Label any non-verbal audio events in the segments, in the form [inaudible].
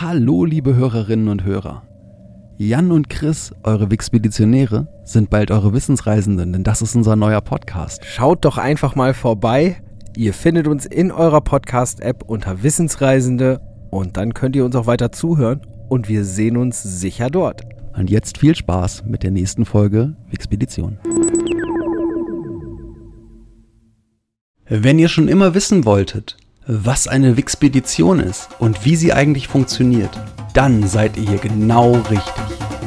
Hallo, liebe Hörerinnen und Hörer. Jan und Chris, eure Wixpeditionäre, sind bald eure Wissensreisenden, denn das ist unser neuer Podcast. Schaut doch einfach mal vorbei. Ihr findet uns in eurer Podcast-App unter Wissensreisende und dann könnt ihr uns auch weiter zuhören und wir sehen uns sicher dort. Und jetzt viel Spaß mit der nächsten Folge Wixpedition. Wenn ihr schon immer wissen wolltet, was eine Wixpedition ist und wie sie eigentlich funktioniert, dann seid ihr hier genau richtig.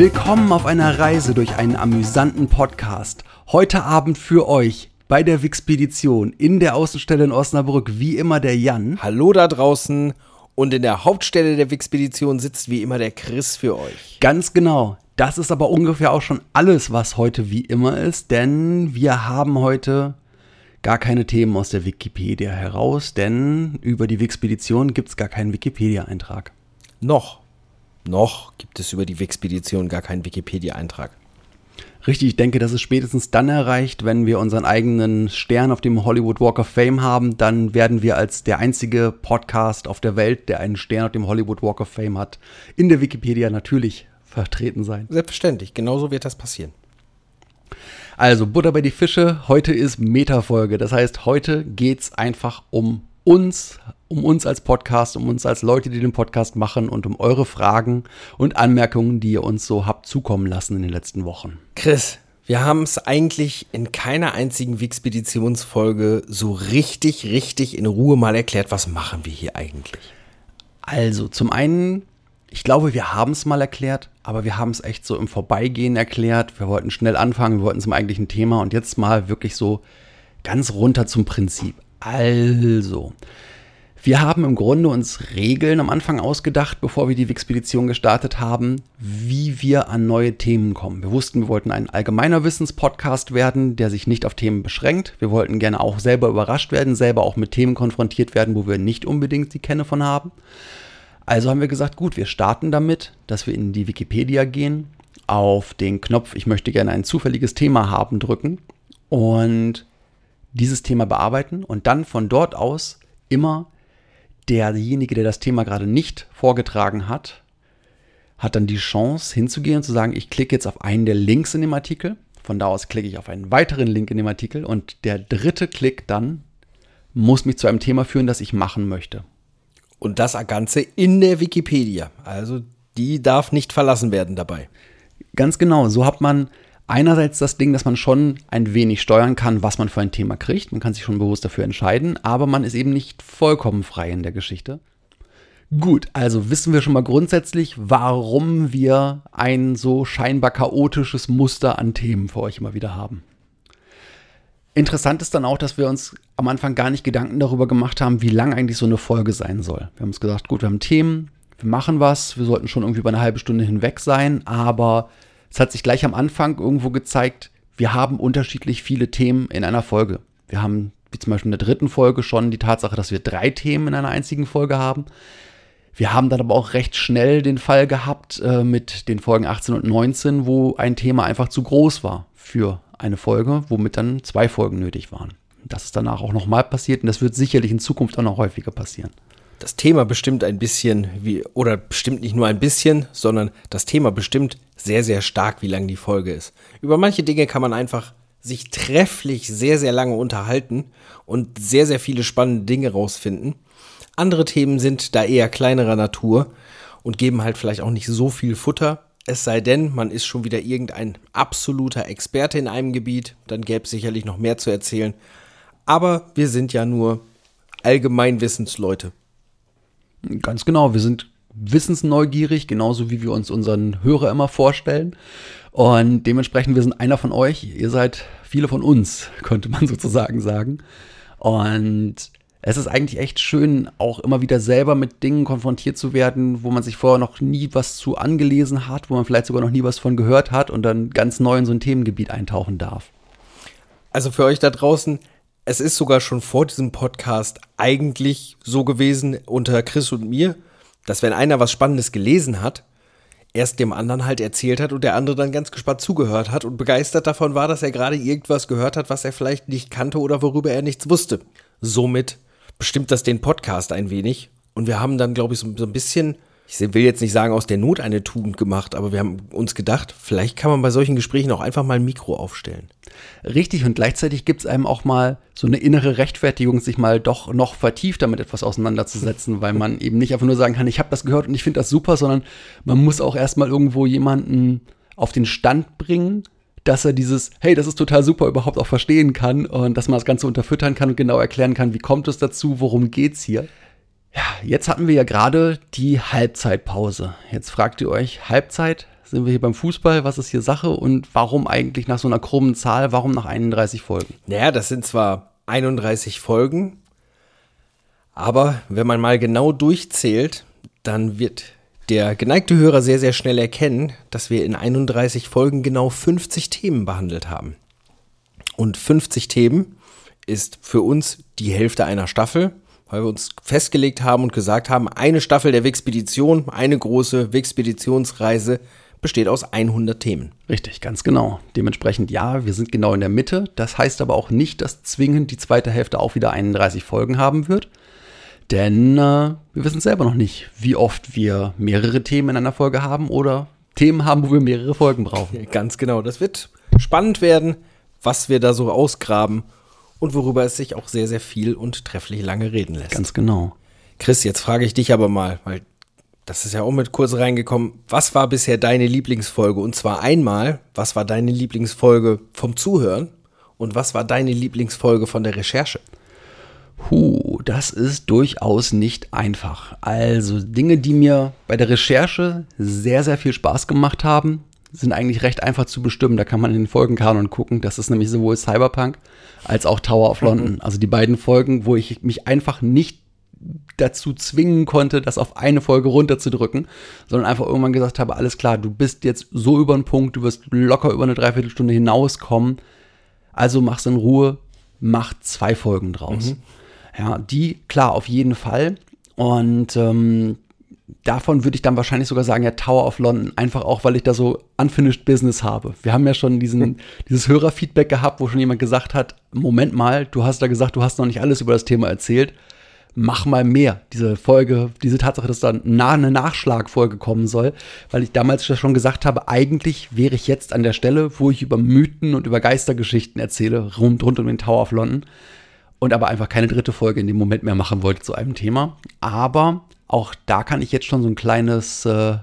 Willkommen auf einer Reise durch einen amüsanten Podcast. Heute Abend für euch bei der Wixpedition in der Außenstelle in Osnabrück wie immer der Jan. Hallo da draußen und in der Hauptstelle der Wixpedition sitzt wie immer der Chris für euch. Ganz genau. Das ist aber ungefähr auch schon alles, was heute wie immer ist, denn wir haben heute gar keine Themen aus der Wikipedia heraus, denn über die Wixpedition gibt es gar keinen Wikipedia-Eintrag. Noch, noch gibt es über die Wixpedition gar keinen Wikipedia-Eintrag. Richtig, ich denke, das ist spätestens dann erreicht, wenn wir unseren eigenen Stern auf dem Hollywood Walk of Fame haben. Dann werden wir als der einzige Podcast auf der Welt, der einen Stern auf dem Hollywood Walk of Fame hat, in der Wikipedia natürlich vertreten sein. Selbstverständlich, genauso wird das passieren. Also Butter bei die Fische, heute ist Metafolge. Das heißt, heute geht's einfach um uns, um uns als Podcast, um uns als Leute, die den Podcast machen und um eure Fragen und Anmerkungen, die ihr uns so habt zukommen lassen in den letzten Wochen. Chris, wir haben es eigentlich in keiner einzigen Wixpeditionsfolge so richtig, richtig in Ruhe mal erklärt, was machen wir hier eigentlich. Also, zum einen, ich glaube, wir haben es mal erklärt, aber wir haben es echt so im Vorbeigehen erklärt. Wir wollten schnell anfangen, wir wollten zum eigentlichen Thema und jetzt mal wirklich so ganz runter zum Prinzip. Also, wir haben im Grunde uns Regeln am Anfang ausgedacht, bevor wir die Wixpedition gestartet haben, wie wir an neue Themen kommen. Wir wussten, wir wollten ein allgemeiner Wissenspodcast werden, der sich nicht auf Themen beschränkt. Wir wollten gerne auch selber überrascht werden, selber auch mit Themen konfrontiert werden, wo wir nicht unbedingt die Kenne von haben. Also haben wir gesagt, gut, wir starten damit, dass wir in die Wikipedia gehen, auf den Knopf Ich möchte gerne ein zufälliges Thema haben drücken und dieses Thema bearbeiten und dann von dort aus immer derjenige, der das Thema gerade nicht vorgetragen hat, hat dann die Chance hinzugehen und zu sagen, ich klicke jetzt auf einen der Links in dem Artikel. Von da aus klicke ich auf einen weiteren Link in dem Artikel und der dritte Klick dann muss mich zu einem Thema führen, das ich machen möchte. Und das Ganze in der Wikipedia. Also die darf nicht verlassen werden dabei. Ganz genau, so hat man einerseits das Ding, dass man schon ein wenig steuern kann, was man für ein Thema kriegt. Man kann sich schon bewusst dafür entscheiden, aber man ist eben nicht vollkommen frei in der Geschichte. Gut, also wissen wir schon mal grundsätzlich, warum wir ein so scheinbar chaotisches Muster an Themen für euch immer wieder haben. Interessant ist dann auch, dass wir uns am Anfang gar nicht Gedanken darüber gemacht haben, wie lang eigentlich so eine Folge sein soll. Wir haben uns gesagt, gut, wir haben Themen, wir machen was, wir sollten schon irgendwie über eine halbe Stunde hinweg sein, aber es hat sich gleich am Anfang irgendwo gezeigt, wir haben unterschiedlich viele Themen in einer Folge. Wir haben, wie zum Beispiel in der dritten Folge, schon die Tatsache, dass wir drei Themen in einer einzigen Folge haben. Wir haben dann aber auch recht schnell den Fall gehabt äh, mit den Folgen 18 und 19, wo ein Thema einfach zu groß war für eine Folge, womit dann zwei Folgen nötig waren. Das ist danach auch nochmal passiert und das wird sicherlich in Zukunft auch noch häufiger passieren. Das Thema bestimmt ein bisschen, wie, oder bestimmt nicht nur ein bisschen, sondern das Thema bestimmt sehr, sehr stark, wie lang die Folge ist. Über manche Dinge kann man einfach sich trefflich sehr, sehr lange unterhalten und sehr, sehr viele spannende Dinge rausfinden. Andere Themen sind da eher kleinerer Natur und geben halt vielleicht auch nicht so viel Futter. Es sei denn, man ist schon wieder irgendein absoluter Experte in einem Gebiet, dann gäbe es sicherlich noch mehr zu erzählen. Aber wir sind ja nur Allgemeinwissensleute. Ganz genau, wir sind wissensneugierig, genauso wie wir uns unseren Hörer immer vorstellen. Und dementsprechend, wir sind einer von euch, ihr seid viele von uns, [laughs] könnte man sozusagen sagen. Und es ist eigentlich echt schön, auch immer wieder selber mit Dingen konfrontiert zu werden, wo man sich vorher noch nie was zu angelesen hat, wo man vielleicht sogar noch nie was von gehört hat und dann ganz neu in so ein Themengebiet eintauchen darf. Also für euch da draußen, es ist sogar schon vor diesem Podcast eigentlich so gewesen unter Chris und mir, dass wenn einer was Spannendes gelesen hat, erst dem anderen halt erzählt hat und der andere dann ganz gespannt zugehört hat und begeistert davon war, dass er gerade irgendwas gehört hat, was er vielleicht nicht kannte oder worüber er nichts wusste. Somit bestimmt das den Podcast ein wenig und wir haben dann, glaube ich, so, so ein bisschen ich will jetzt nicht sagen, aus der Not eine Tugend gemacht, aber wir haben uns gedacht, vielleicht kann man bei solchen Gesprächen auch einfach mal ein Mikro aufstellen. Richtig, und gleichzeitig gibt es einem auch mal so eine innere Rechtfertigung, sich mal doch noch vertieft damit etwas auseinanderzusetzen, weil man eben nicht einfach nur sagen kann, ich habe das gehört und ich finde das super, sondern man muss auch erstmal irgendwo jemanden auf den Stand bringen, dass er dieses, hey, das ist total super, überhaupt auch verstehen kann und dass man das Ganze unterfüttern kann und genau erklären kann, wie kommt es dazu, worum geht's hier. Ja, jetzt hatten wir ja gerade die Halbzeitpause. Jetzt fragt ihr euch, Halbzeit? Sind wir hier beim Fußball? Was ist hier Sache? Und warum eigentlich nach so einer krummen Zahl? Warum nach 31 Folgen? Naja, das sind zwar 31 Folgen, aber wenn man mal genau durchzählt, dann wird der geneigte Hörer sehr, sehr schnell erkennen, dass wir in 31 Folgen genau 50 Themen behandelt haben. Und 50 Themen ist für uns die Hälfte einer Staffel weil wir uns festgelegt haben und gesagt haben, eine Staffel der Wixpedition, eine große Wixpeditionsreise besteht aus 100 Themen. Richtig, ganz genau. Dementsprechend ja, wir sind genau in der Mitte. Das heißt aber auch nicht, dass zwingend die zweite Hälfte auch wieder 31 Folgen haben wird. Denn äh, wir wissen selber noch nicht, wie oft wir mehrere Themen in einer Folge haben oder Themen haben, wo wir mehrere Folgen brauchen. [laughs] Ganz genau. Das wird spannend werden, was wir da so ausgraben und worüber es sich auch sehr, sehr viel und trefflich lange reden lässt. Ganz genau. Chris, jetzt frage ich dich aber mal, weil das ist ja auch mit kurz reingekommen. Was war bisher deine Lieblingsfolge? Und zwar einmal, was war deine Lieblingsfolge vom Zuhören? Und was war deine Lieblingsfolge von der Recherche? Huh, das ist durchaus nicht einfach. Also Dinge, die mir bei der Recherche sehr, sehr viel Spaß gemacht haben, sind eigentlich recht einfach zu bestimmen. Da kann man in den Folgenkanon gucken. Das ist nämlich sowohl Cyberpunk als auch Tower of London. Mhm. Also die beiden Folgen, wo ich mich einfach nicht dazu zwingen konnte, das auf eine Folge runterzudrücken, sondern einfach irgendwann gesagt habe, alles klar, du bist jetzt so über den Punkt, du wirst locker über eine Dreiviertelstunde hinauskommen. Also mach's in Ruhe, mach zwei Folgen draus. Mhm. Ja, die, klar, auf jeden Fall. Und ähm, davon würde ich dann wahrscheinlich sogar sagen, ja, Tower of London, einfach auch, weil ich da so unfinished Business habe. Wir haben ja schon diesen, [laughs] dieses Hörerfeedback gehabt, wo schon jemand gesagt hat, Moment mal, du hast da gesagt, du hast noch nicht alles über das Thema erzählt. Mach mal mehr. Diese Folge, diese Tatsache, dass da nah eine Nachschlagfolge kommen soll, weil ich damals schon gesagt habe, eigentlich wäre ich jetzt an der Stelle, wo ich über Mythen und über Geistergeschichten erzähle, rund, rund um den Tower of London und aber einfach keine dritte Folge in dem Moment mehr machen wollte zu einem Thema. Aber auch da kann ich jetzt schon so ein kleines äh,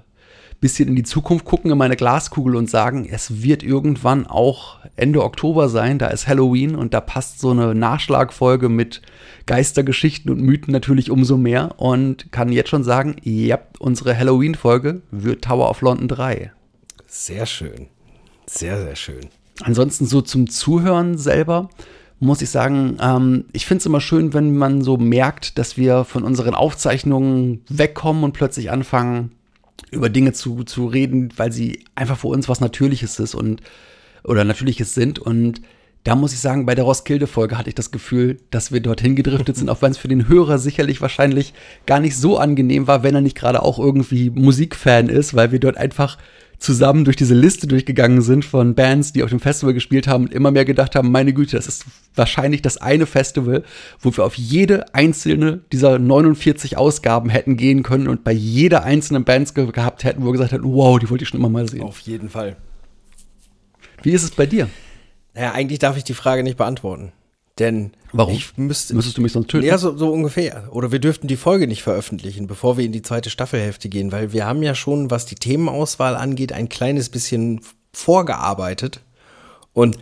bisschen in die Zukunft gucken, in meine Glaskugel und sagen, es wird irgendwann auch Ende Oktober sein, da ist Halloween und da passt so eine Nachschlagfolge mit Geistergeschichten und Mythen natürlich umso mehr und kann jetzt schon sagen, ja, unsere Halloween-Folge wird Tower of London 3. Sehr schön. Sehr, sehr schön. Ansonsten so zum Zuhören selber muss ich sagen, ähm, ich finde es immer schön, wenn man so merkt, dass wir von unseren Aufzeichnungen wegkommen und plötzlich anfangen, über Dinge zu, zu reden, weil sie einfach für uns was Natürliches ist und oder Natürliches sind. Und da muss ich sagen, bei der Roskilde-Folge hatte ich das Gefühl, dass wir dorthin gedriftet sind, auch wenn es für den Hörer sicherlich wahrscheinlich gar nicht so angenehm war, wenn er nicht gerade auch irgendwie Musikfan ist, weil wir dort einfach zusammen durch diese Liste durchgegangen sind von Bands, die auf dem Festival gespielt haben und immer mehr gedacht haben, meine Güte, das ist wahrscheinlich das eine Festival, wo wir auf jede einzelne dieser 49 Ausgaben hätten gehen können und bei jeder einzelnen Bands ge gehabt hätten, wo wir gesagt hätten, wow, die wollte ich schon immer mal sehen. Auf jeden Fall. Wie ist es bei dir? Naja, eigentlich darf ich die Frage nicht beantworten. Denn Warum? ich müsste. Müsstest du mich sonst töten? Ja, so, so ungefähr. Oder wir dürften die Folge nicht veröffentlichen, bevor wir in die zweite Staffelhälfte gehen, weil wir haben ja schon, was die Themenauswahl angeht, ein kleines bisschen vorgearbeitet. Und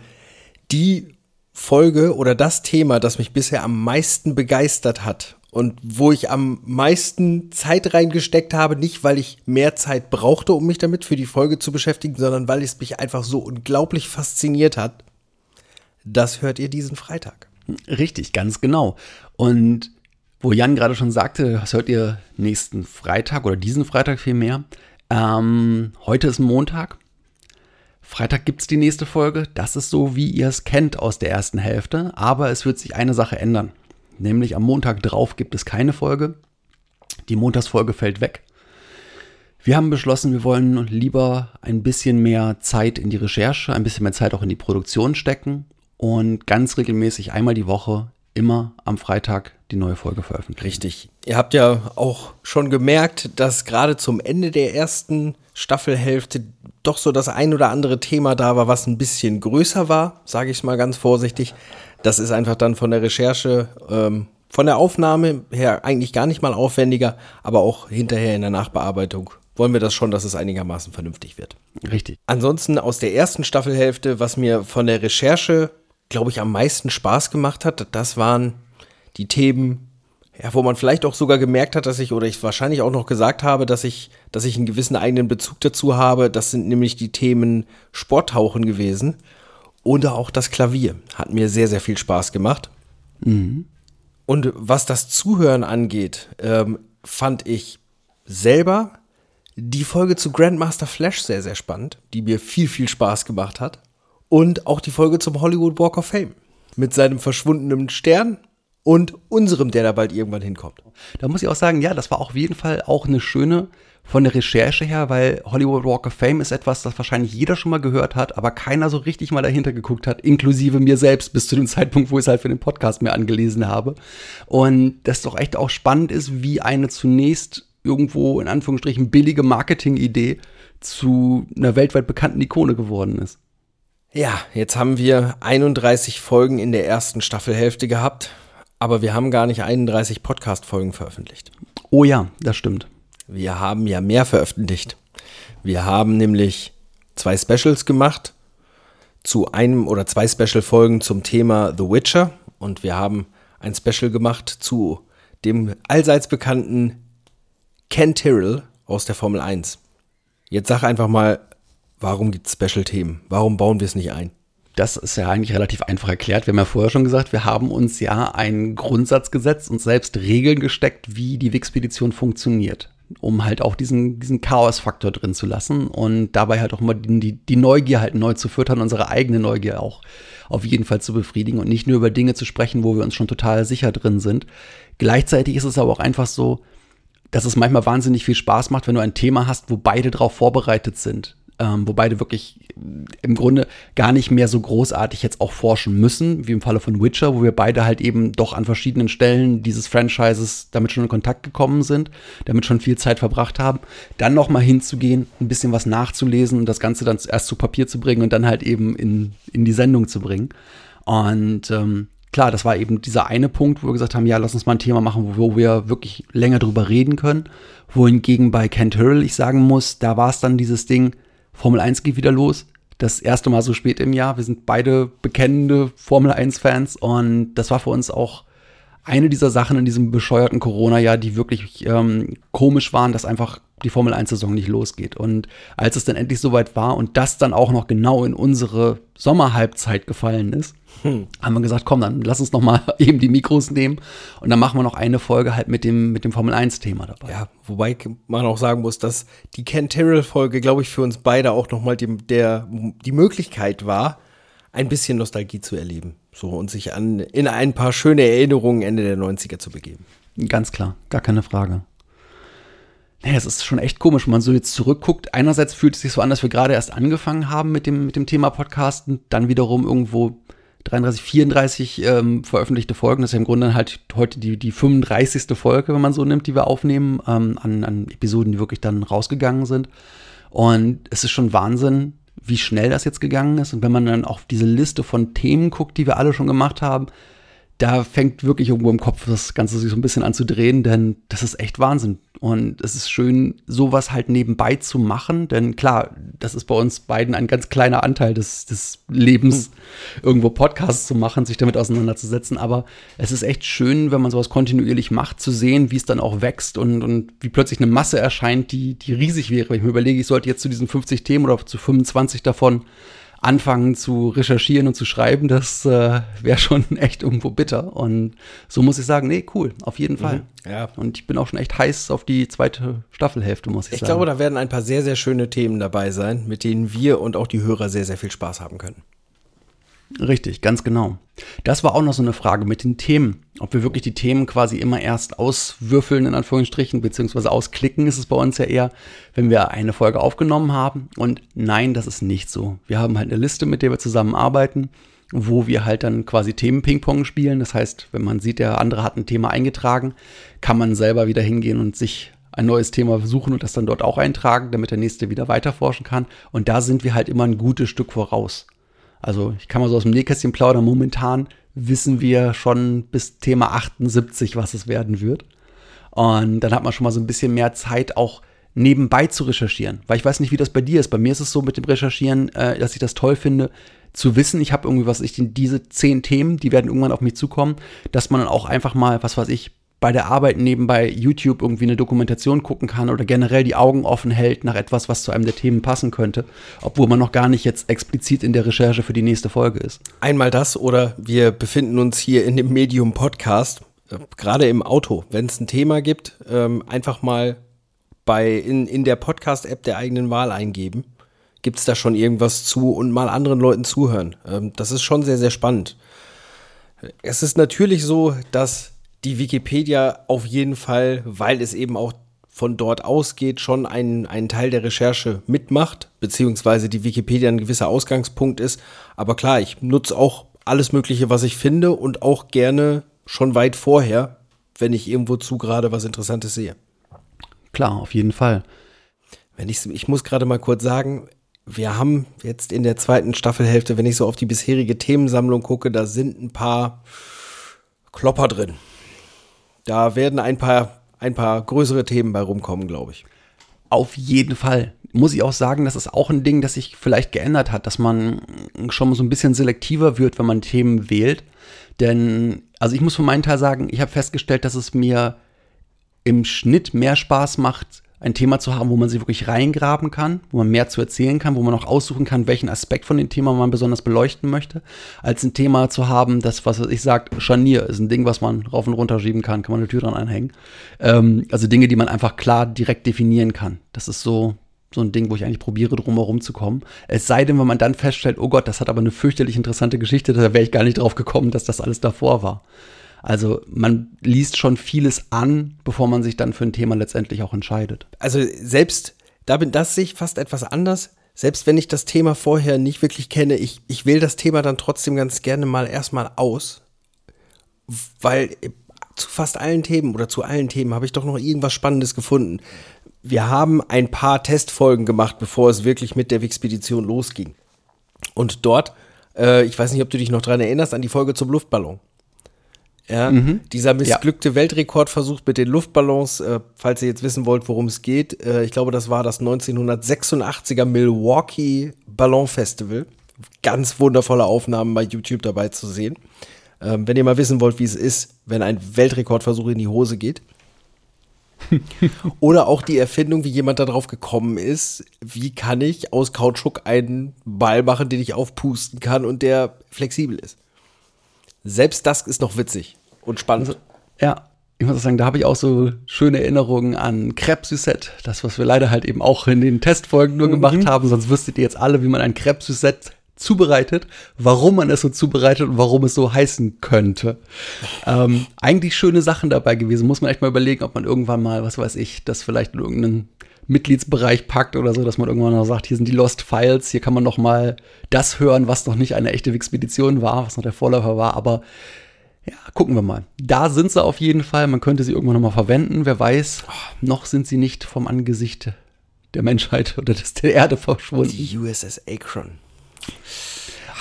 die Folge oder das Thema, das mich bisher am meisten begeistert hat und wo ich am meisten Zeit reingesteckt habe, nicht weil ich mehr Zeit brauchte, um mich damit für die Folge zu beschäftigen, sondern weil es mich einfach so unglaublich fasziniert hat, das hört ihr diesen Freitag. Richtig, ganz genau. Und wo Jan gerade schon sagte, das hört ihr nächsten Freitag oder diesen Freitag vielmehr. Ähm, heute ist Montag. Freitag gibt es die nächste Folge. Das ist so, wie ihr es kennt aus der ersten Hälfte. Aber es wird sich eine Sache ändern. Nämlich am Montag drauf gibt es keine Folge. Die Montagsfolge fällt weg. Wir haben beschlossen, wir wollen lieber ein bisschen mehr Zeit in die Recherche, ein bisschen mehr Zeit auch in die Produktion stecken und ganz regelmäßig einmal die Woche immer am Freitag die neue Folge veröffentlichen. Richtig. Ihr habt ja auch schon gemerkt, dass gerade zum Ende der ersten Staffelhälfte doch so das ein oder andere Thema da war, was ein bisschen größer war, sage ich mal ganz vorsichtig. Das ist einfach dann von der Recherche, ähm, von der Aufnahme her eigentlich gar nicht mal aufwendiger, aber auch hinterher in der Nachbearbeitung wollen wir das schon, dass es einigermaßen vernünftig wird. Richtig. Ansonsten aus der ersten Staffelhälfte, was mir von der Recherche, glaube ich, am meisten Spaß gemacht hat, das waren die Themen, ja, wo man vielleicht auch sogar gemerkt hat, dass ich, oder ich wahrscheinlich auch noch gesagt habe, dass ich, dass ich einen gewissen eigenen Bezug dazu habe. Das sind nämlich die Themen Sporttauchen gewesen. Oder auch das Klavier. Hat mir sehr, sehr viel Spaß gemacht. Und was das Zuhören angeht, ähm, fand ich selber die Folge zu Grandmaster Flash sehr, sehr spannend, die mir viel, viel Spaß gemacht hat. Und auch die Folge zum Hollywood Walk of Fame mit seinem verschwundenen Stern und unserem, der da bald irgendwann hinkommt. Da muss ich auch sagen, ja, das war auf jeden Fall auch eine schöne von der Recherche her, weil Hollywood Walk of Fame ist etwas, das wahrscheinlich jeder schon mal gehört hat, aber keiner so richtig mal dahinter geguckt hat, inklusive mir selbst bis zu dem [laughs] Zeitpunkt, wo ich es halt für den Podcast mir angelesen habe. Und das doch echt auch spannend ist, wie eine zunächst irgendwo in Anführungsstrichen billige Marketingidee zu einer weltweit bekannten Ikone geworden ist. Ja, jetzt haben wir 31 Folgen in der ersten Staffelhälfte gehabt, aber wir haben gar nicht 31 Podcast-Folgen veröffentlicht. Oh ja, das stimmt. Wir haben ja mehr veröffentlicht. Wir haben nämlich zwei Specials gemacht zu einem oder zwei Special-Folgen zum Thema The Witcher und wir haben ein Special gemacht zu dem allseits bekannten Ken Tyrrell aus der Formel 1. Jetzt sag einfach mal, warum gibt es Special-Themen? Warum bauen wir es nicht ein? Das ist ja eigentlich relativ einfach erklärt. Wir haben ja vorher schon gesagt, wir haben uns ja einen Grundsatz gesetzt und selbst Regeln gesteckt, wie die Wixpedition funktioniert. Um halt auch diesen, diesen Chaos-Faktor drin zu lassen und dabei halt auch immer die, die Neugier halt neu zu füttern, unsere eigene Neugier auch auf jeden Fall zu befriedigen und nicht nur über Dinge zu sprechen, wo wir uns schon total sicher drin sind. Gleichzeitig ist es aber auch einfach so, dass es manchmal wahnsinnig viel Spaß macht, wenn du ein Thema hast, wo beide drauf vorbereitet sind. Ähm, wo beide wirklich im Grunde gar nicht mehr so großartig jetzt auch forschen müssen, wie im Falle von Witcher, wo wir beide halt eben doch an verschiedenen Stellen dieses Franchises damit schon in Kontakt gekommen sind, damit schon viel Zeit verbracht haben, dann noch mal hinzugehen, ein bisschen was nachzulesen und das Ganze dann erst zu Papier zu bringen und dann halt eben in, in die Sendung zu bringen. Und ähm, klar, das war eben dieser eine Punkt, wo wir gesagt haben, ja, lass uns mal ein Thema machen, wo wir wirklich länger drüber reden können. Wohingegen bei Kent Hurl ich sagen muss, da war es dann dieses Ding, Formel 1 geht wieder los. Das erste Mal so spät im Jahr. Wir sind beide bekennende Formel 1-Fans und das war für uns auch eine dieser Sachen in diesem bescheuerten Corona-Jahr, die wirklich ähm, komisch waren, dass einfach die Formel 1-Saison nicht losgeht. Und als es dann endlich soweit war und das dann auch noch genau in unsere Sommerhalbzeit gefallen ist, hm. haben wir gesagt, komm, dann lass uns noch mal [laughs] eben die Mikros nehmen und dann machen wir noch eine Folge halt mit dem, mit dem Formel 1-Thema dabei. Ja, wobei man auch sagen muss, dass die Ken Terrell-Folge, glaube ich, für uns beide auch noch mal die, der, die Möglichkeit war, ein bisschen Nostalgie zu erleben. So und sich an, in ein paar schöne Erinnerungen Ende der 90er zu begeben. Ganz klar, gar keine Frage. Es ist schon echt komisch, wenn man so jetzt zurückguckt. Einerseits fühlt es sich so an, dass wir gerade erst angefangen haben mit dem, mit dem Thema Podcasten, dann wiederum irgendwo 33, 34 ähm, veröffentlichte Folgen. Das ist ja im Grunde halt heute die, die 35. Folge, wenn man so nimmt, die wir aufnehmen, ähm, an, an Episoden, die wirklich dann rausgegangen sind. Und es ist schon Wahnsinn, wie schnell das jetzt gegangen ist. Und wenn man dann auf diese Liste von Themen guckt, die wir alle schon gemacht haben, da fängt wirklich irgendwo im Kopf das Ganze sich so ein bisschen an zu drehen, denn das ist echt Wahnsinn. Und es ist schön, sowas halt nebenbei zu machen, denn klar, das ist bei uns beiden ein ganz kleiner Anteil des, des Lebens, irgendwo Podcasts zu machen, sich damit auseinanderzusetzen. Aber es ist echt schön, wenn man sowas kontinuierlich macht, zu sehen, wie es dann auch wächst und, und wie plötzlich eine Masse erscheint, die, die riesig wäre. Wenn ich mir überlege, ich sollte jetzt zu diesen 50 Themen oder zu 25 davon anfangen zu recherchieren und zu schreiben, das äh, wäre schon [laughs] echt irgendwo bitter. Und so muss ich sagen, nee, cool, auf jeden Fall. Ja. Und ich bin auch schon echt heiß auf die zweite Staffelhälfte, muss ich, Ich sagen. glaube, da werden ein paar sehr, sehr schöne Themen dabei sein, mit denen wir und auch die Hörer sehr, sehr viel Spaß haben können. Richtig, ganz genau. Das war auch noch so eine Frage mit den Themen. Ob wir wirklich die Themen quasi immer erst auswürfeln, in Anführungsstrichen, beziehungsweise ausklicken, ist es bei uns ja eher, wenn wir eine Folge aufgenommen haben. Und nein, das ist nicht so. Wir haben halt eine Liste, mit der wir zusammenarbeiten, wo wir halt dann quasi Themen-Ping-Pong spielen. Das heißt, wenn man sieht, der andere hat ein Thema eingetragen, kann man selber wieder hingehen und sich ein neues Thema suchen und das dann dort auch eintragen, damit der nächste wieder weiterforschen kann. Und da sind wir halt immer ein gutes Stück voraus. Also ich kann mal so aus dem Nähkästchen plaudern. Momentan wissen wir schon bis Thema 78, was es werden wird. Und dann hat man schon mal so ein bisschen mehr Zeit, auch nebenbei zu recherchieren. Weil ich weiß nicht, wie das bei dir ist. Bei mir ist es so mit dem Recherchieren, äh, dass ich das toll finde, zu wissen, ich habe irgendwie, was ich, diese zehn Themen, die werden irgendwann auf mich zukommen, dass man dann auch einfach mal, was weiß ich, bei der Arbeit nebenbei YouTube irgendwie eine Dokumentation gucken kann oder generell die Augen offen hält nach etwas, was zu einem der Themen passen könnte, obwohl man noch gar nicht jetzt explizit in der Recherche für die nächste Folge ist. Einmal das oder wir befinden uns hier in dem Medium Podcast, äh, gerade im Auto. Wenn es ein Thema gibt, ähm, einfach mal bei in, in der Podcast-App der eigenen Wahl eingeben. Gibt es da schon irgendwas zu und mal anderen Leuten zuhören? Ähm, das ist schon sehr, sehr spannend. Es ist natürlich so, dass die Wikipedia auf jeden Fall, weil es eben auch von dort ausgeht, schon einen, einen Teil der Recherche mitmacht, beziehungsweise die Wikipedia ein gewisser Ausgangspunkt ist. Aber klar, ich nutze auch alles Mögliche, was ich finde und auch gerne schon weit vorher, wenn ich irgendwo zu gerade was Interessantes sehe. Klar, auf jeden Fall. Wenn ich, ich muss gerade mal kurz sagen, wir haben jetzt in der zweiten Staffelhälfte, wenn ich so auf die bisherige Themensammlung gucke, da sind ein paar Klopper drin. Da werden ein paar, ein paar größere Themen bei rumkommen, glaube ich. Auf jeden Fall. Muss ich auch sagen, das ist auch ein Ding, das sich vielleicht geändert hat, dass man schon so ein bisschen selektiver wird, wenn man Themen wählt. Denn, also ich muss von meinem Teil sagen, ich habe festgestellt, dass es mir im Schnitt mehr Spaß macht, ein Thema zu haben, wo man sich wirklich reingraben kann, wo man mehr zu erzählen kann, wo man auch aussuchen kann, welchen Aspekt von dem Thema man besonders beleuchten möchte, als ein Thema zu haben, das, was ich sage, Scharnier ist ein Ding, was man rauf und runter schieben kann, kann man eine Tür dran einhängen. Ähm, also Dinge, die man einfach klar direkt definieren kann. Das ist so, so ein Ding, wo ich eigentlich probiere, drum herum zu kommen. Es sei denn, wenn man dann feststellt, oh Gott, das hat aber eine fürchterlich interessante Geschichte, da wäre ich gar nicht drauf gekommen, dass das alles davor war. Also man liest schon vieles an, bevor man sich dann für ein Thema letztendlich auch entscheidet. Also selbst, da bin das sehe ich fast etwas anders. Selbst wenn ich das Thema vorher nicht wirklich kenne, ich, ich wähle das Thema dann trotzdem ganz gerne mal erstmal aus, weil zu fast allen Themen oder zu allen Themen habe ich doch noch irgendwas Spannendes gefunden. Wir haben ein paar Testfolgen gemacht, bevor es wirklich mit der Wixpedition losging. Und dort, äh, ich weiß nicht, ob du dich noch dran erinnerst, an die Folge zum Luftballon. Ja, dieser missglückte Weltrekordversuch mit den Luftballons, äh, falls ihr jetzt wissen wollt, worum es geht, äh, ich glaube, das war das 1986er Milwaukee Ballon Festival. Ganz wundervolle Aufnahmen bei YouTube dabei zu sehen. Ähm, wenn ihr mal wissen wollt, wie es ist, wenn ein Weltrekordversuch in die Hose geht. [laughs] Oder auch die Erfindung, wie jemand darauf gekommen ist, wie kann ich aus Kautschuk einen Ball machen, den ich aufpusten kann und der flexibel ist. Selbst das ist noch witzig und spannend. Ja, ich muss auch sagen, da habe ich auch so schöne Erinnerungen an Suzette. Das, was wir leider halt eben auch in den Testfolgen nur gemacht haben. Sonst wüsstet ihr jetzt alle, wie man ein Suzette zubereitet, warum man es so zubereitet und warum es so heißen könnte. Ähm, eigentlich schöne Sachen dabei gewesen. Muss man echt mal überlegen, ob man irgendwann mal, was weiß ich, das vielleicht in irgendeinen Mitgliedsbereich packt oder so, dass man irgendwann noch sagt, hier sind die Lost Files, hier kann man noch mal das hören, was noch nicht eine echte Expedition war, was noch der Vorläufer war, aber ja, gucken wir mal. Da sind sie auf jeden Fall, man könnte sie irgendwann noch mal verwenden, wer weiß, noch sind sie nicht vom Angesicht der Menschheit oder des, der Erde verschwunden. Die USS Akron.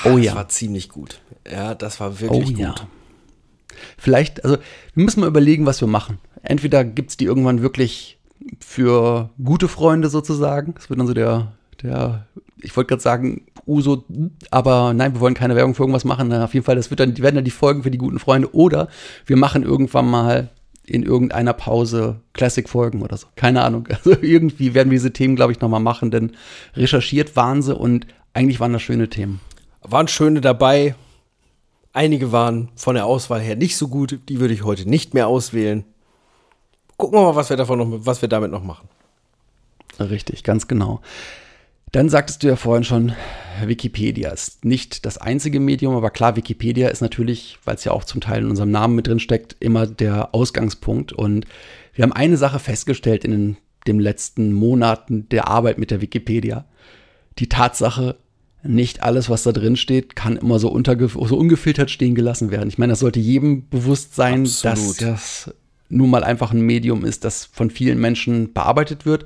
Oh Das ja. war ziemlich gut. Ja, das war wirklich Oh gut. ja. Vielleicht, also wir müssen mal überlegen, was wir machen. Entweder gibt es die irgendwann wirklich für gute Freunde sozusagen. Das wird dann so der, der, ich wollte gerade sagen, Uso, aber nein, wir wollen keine Werbung für irgendwas machen. Na, auf jeden Fall, das wird dann, werden dann die Folgen für die guten Freunde. Oder wir machen irgendwann mal in irgendeiner Pause Classic-Folgen oder so. Keine Ahnung. [laughs] Also irgendwie werden wir diese Themen, glaube ich, nochmal machen, denn recherchiert waren sie und eigentlich waren das schöne Themen. Waren schöne dabei. Einige waren von der Auswahl her nicht so gut. Die würde ich heute nicht mehr auswählen. Gucken wir mal, was wir davon noch, was wir damit noch machen. Richtig, ganz genau. Dann sagtest du ja vorhin schon, Wikipedia ist nicht das einzige Medium, aber klar, Wikipedia ist natürlich, weil es ja auch zum Teil in unserem Namen mit drin steckt, immer der Ausgangspunkt. Und wir haben eine Sache festgestellt in den, den letzten Monaten der Arbeit mit der Wikipedia. Die Tatsache, nicht alles, was da drin steht, kann immer so, so ungefiltert stehen gelassen werden. Ich meine, das sollte jedem bewusst sein, Absolut. dass das nun mal einfach ein Medium ist, das von vielen Menschen bearbeitet wird.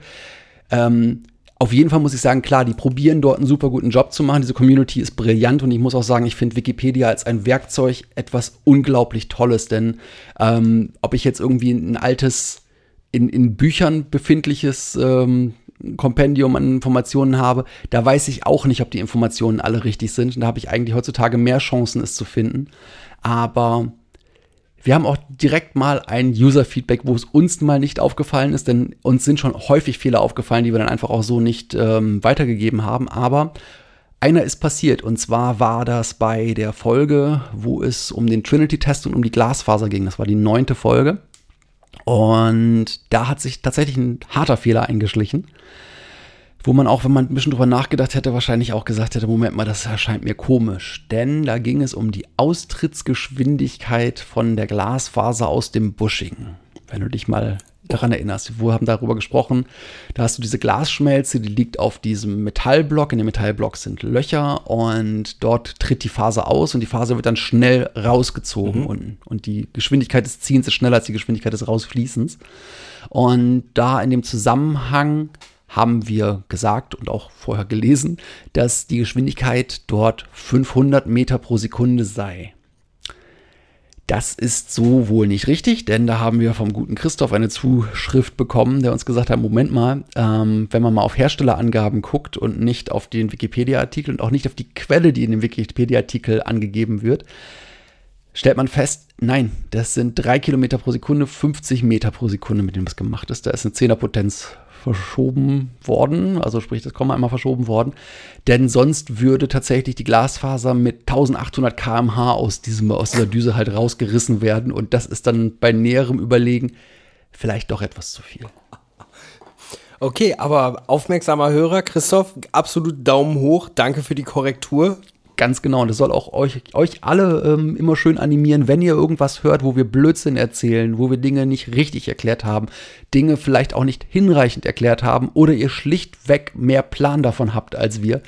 Ähm, auf jeden Fall muss ich sagen, klar, die probieren dort einen super guten Job zu machen. Diese Community ist brillant und ich muss auch sagen, ich finde Wikipedia als ein Werkzeug etwas unglaublich Tolles, denn ähm, ob ich jetzt irgendwie ein altes, in, in Büchern befindliches ähm, Kompendium an Informationen habe, da weiß ich auch nicht, ob die Informationen alle richtig sind. Und da habe ich eigentlich heutzutage mehr Chancen, es zu finden. Aber wir haben auch direkt mal ein User-Feedback, wo es uns mal nicht aufgefallen ist, denn uns sind schon häufig Fehler aufgefallen, die wir dann einfach auch so nicht ähm, weitergegeben haben. Aber einer ist passiert und zwar war das bei der Folge, wo es um den Trinity-Test und um die Glasfaser ging. Das war die neunte Folge. Und da hat sich tatsächlich ein harter Fehler eingeschlichen, wo man auch, wenn man ein bisschen drüber nachgedacht hätte, wahrscheinlich auch gesagt hätte, Moment mal, das erscheint mir komisch. Denn da ging es um die Austrittsgeschwindigkeit von der Glasfaser aus dem Bushing. Wenn du dich mal daran erinnerst, wir haben darüber gesprochen, da hast du diese Glasschmelze, die liegt auf diesem Metallblock, in dem Metallblock sind Löcher und dort tritt die Faser aus und die Faser wird dann schnell rausgezogen Mhm. unten. Und die Geschwindigkeit des Ziehens ist schneller als die Geschwindigkeit des Rausfließens. Und da in dem Zusammenhang haben wir gesagt und auch vorher gelesen, dass die Geschwindigkeit dort 500 Meter pro Sekunde sei. Das ist so wohl nicht richtig, denn da haben wir vom guten Christoph eine Zuschrift bekommen, der uns gesagt hat, Moment mal, ähm, wenn man mal auf Herstellerangaben guckt und nicht auf den Wikipedia-Artikel und auch nicht auf die Quelle, die in dem Wikipedia-Artikel angegeben wird, stellt man fest, nein, das sind 3 Kilometer pro Sekunde, 50 Meter pro Sekunde, mit dem das gemacht ist. Da ist eine Zehnerpotenz verschoben worden, also sprich, das Komma einmal verschoben worden, denn sonst würde tatsächlich die Glasfaser mit 1800 km/h aus, diesem, aus dieser Düse halt rausgerissen werden und das ist dann bei näherem Überlegen vielleicht doch etwas zu viel. Okay, aber aufmerksamer Hörer, Christoph, absolut Daumen hoch. Danke für die Korrektur. Ganz genau. Und das soll auch euch, euch alle ähm, immer schön animieren, wenn ihr irgendwas hört, wo wir Blödsinn erzählen, wo wir Dinge nicht richtig erklärt haben, Dinge vielleicht auch nicht hinreichend erklärt haben oder ihr schlichtweg mehr Plan davon habt als wir.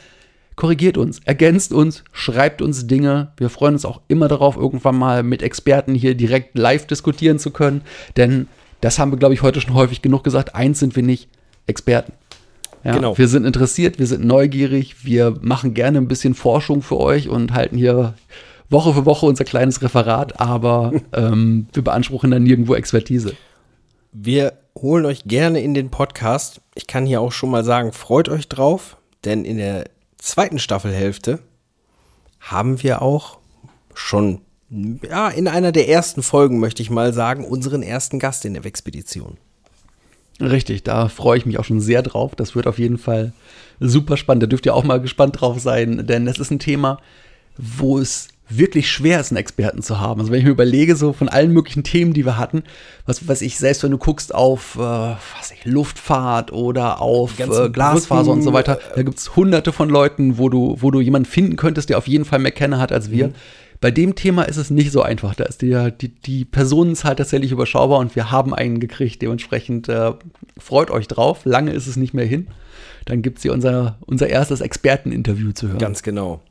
Korrigiert uns, ergänzt uns, schreibt uns Dinge. Wir freuen uns auch immer darauf, irgendwann mal mit Experten hier direkt live diskutieren zu können. Denn das haben wir, glaube ich, heute schon häufig genug gesagt. Eins sind wir nicht Experten. Ja, Genau. Wir sind interessiert, wir sind neugierig, wir machen gerne ein bisschen Forschung für euch und halten hier Woche für Woche unser kleines Referat, aber [laughs] ähm, wir beanspruchen dann nirgendwo Expertise. Wir holen euch gerne in den Podcast. Ich kann hier auch schon mal sagen, freut euch drauf, denn in der zweiten Staffelhälfte haben wir auch schon, ja, in einer der ersten Folgen, möchte ich mal sagen, unseren ersten Gast in der Expedition. Richtig, da freue ich mich auch schon sehr drauf. Das wird auf jeden Fall super spannend. Da dürft ihr auch mal gespannt drauf sein, denn es ist ein Thema, wo es wirklich schwer ist, einen Experten zu haben. Also wenn ich mir überlege, so von allen möglichen Themen, die wir hatten, was weiß ich, selbst wenn du guckst auf äh, was ich, Luftfahrt oder auf äh, Glasfaser und so Brücken, weiter, da gibt es hunderte von Leuten, wo du, wo du jemanden finden könntest, der auf jeden Fall mehr Kenner hat als wir. Bei dem Thema ist es nicht so einfach. Da ist die, die, die Personenzahl tatsächlich überschaubar und wir haben einen gekriegt. Dementsprechend äh, freut euch drauf. Lange ist es nicht mehr hin. Dann gibt es hier unser, unser erstes Experteninterview zu hören. Ganz genau.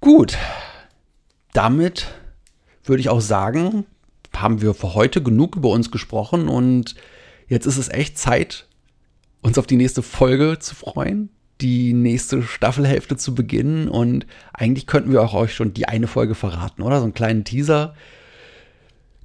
Gut. Damit würde ich auch sagen, haben wir für heute genug über uns gesprochen und jetzt ist es echt Zeit, uns auf die nächste Folge zu freuen, die nächste Staffelhälfte zu beginnen und eigentlich könnten wir auch euch schon die eine Folge verraten, oder? So einen kleinen Teaser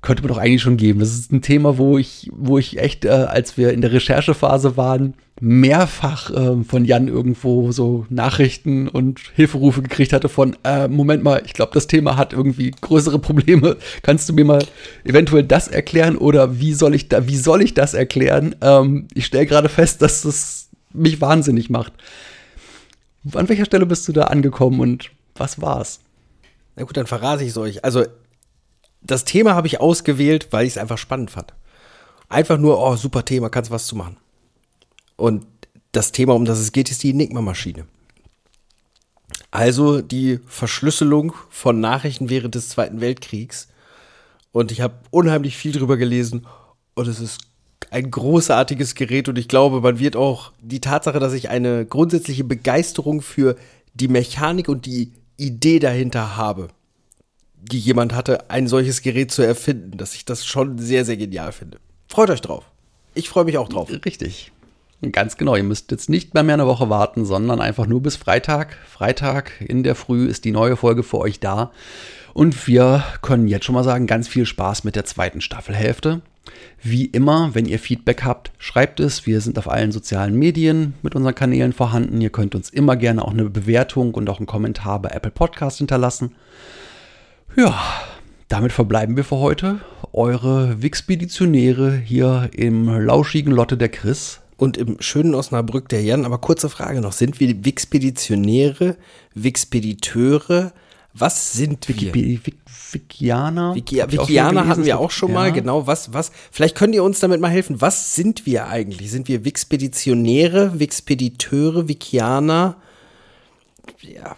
könnte man doch eigentlich schon geben. Das ist ein Thema, wo ich, wo ich echt, äh, als wir in der Recherchephase waren, mehrfach ähm, von Jan irgendwo so Nachrichten und Hilferufe gekriegt hatte von, äh, Moment mal, ich glaube, das Thema hat irgendwie größere Probleme. Kannst du mir mal eventuell das erklären oder wie soll ich da, wie soll ich das erklären? Ähm, ich stelle gerade fest, dass das mich wahnsinnig macht. An welcher Stelle bist du da angekommen und was war's? Na gut, dann verrate ich es euch. Also, das Thema habe ich ausgewählt, weil ich es einfach spannend fand. Einfach nur, oh, super Thema, kannst was zu machen. Und das Thema, um das es geht, ist die Enigma-Maschine. Also die Verschlüsselung von Nachrichten während des Zweiten Weltkriegs. Und ich habe unheimlich viel drüber gelesen und es ist ein großartiges Gerät und ich glaube, man wird auch die Tatsache, dass ich eine grundsätzliche Begeisterung für die Mechanik und die Idee dahinter habe, die jemand hatte, ein solches Gerät zu erfinden, dass ich das schon sehr, sehr genial finde. Freut euch drauf. Ich freue mich auch drauf. Richtig. Ganz genau, ihr müsst jetzt nicht mehr, mehr eine Woche warten, sondern einfach nur bis Freitag. Freitag in der Früh ist die neue Folge für euch da. Und wir können jetzt schon mal sagen, ganz viel Spaß mit der zweiten Staffelhälfte. Wie immer, wenn ihr Feedback habt, schreibt es. Wir sind auf allen sozialen Medien mit unseren Kanälen vorhanden. Ihr könnt uns immer gerne auch eine Bewertung und auch einen Kommentar bei Apple Podcast hinterlassen. Ja, damit verbleiben wir für heute. Eure Wixpeditionäre hier im lauschigen Lotte der Chris. Und im schönen Osnabrück der Jan. Aber kurze Frage noch: Sind wir Wixpeditionäre, Wixpediteure? Was sind wir? Wiki- Schon Wikianer gelesen. hatten wir auch schon mal, Ja. genau. Was, was? Vielleicht könnt ihr uns damit mal helfen. Was sind wir eigentlich? Sind wir Wixpeditionäre, Wixpediteure, Wikianer? Ja,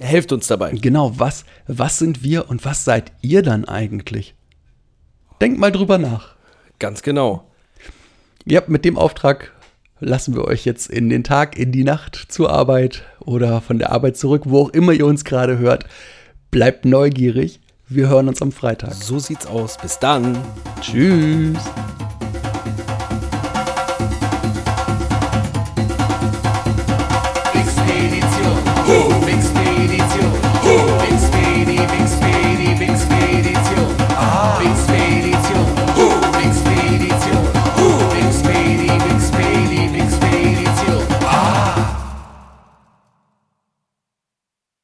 helft uns dabei. Genau, was, was sind wir und was seid ihr dann eigentlich? Denkt mal drüber nach. Ganz genau. Ja, mit dem Auftrag lassen wir euch jetzt in den Tag, in die Nacht zur Arbeit oder von der Arbeit zurück, wo auch immer ihr uns gerade hört. Bleibt neugierig. Wir hören uns am Freitag. So sieht's aus. Bis dann. Tschüss.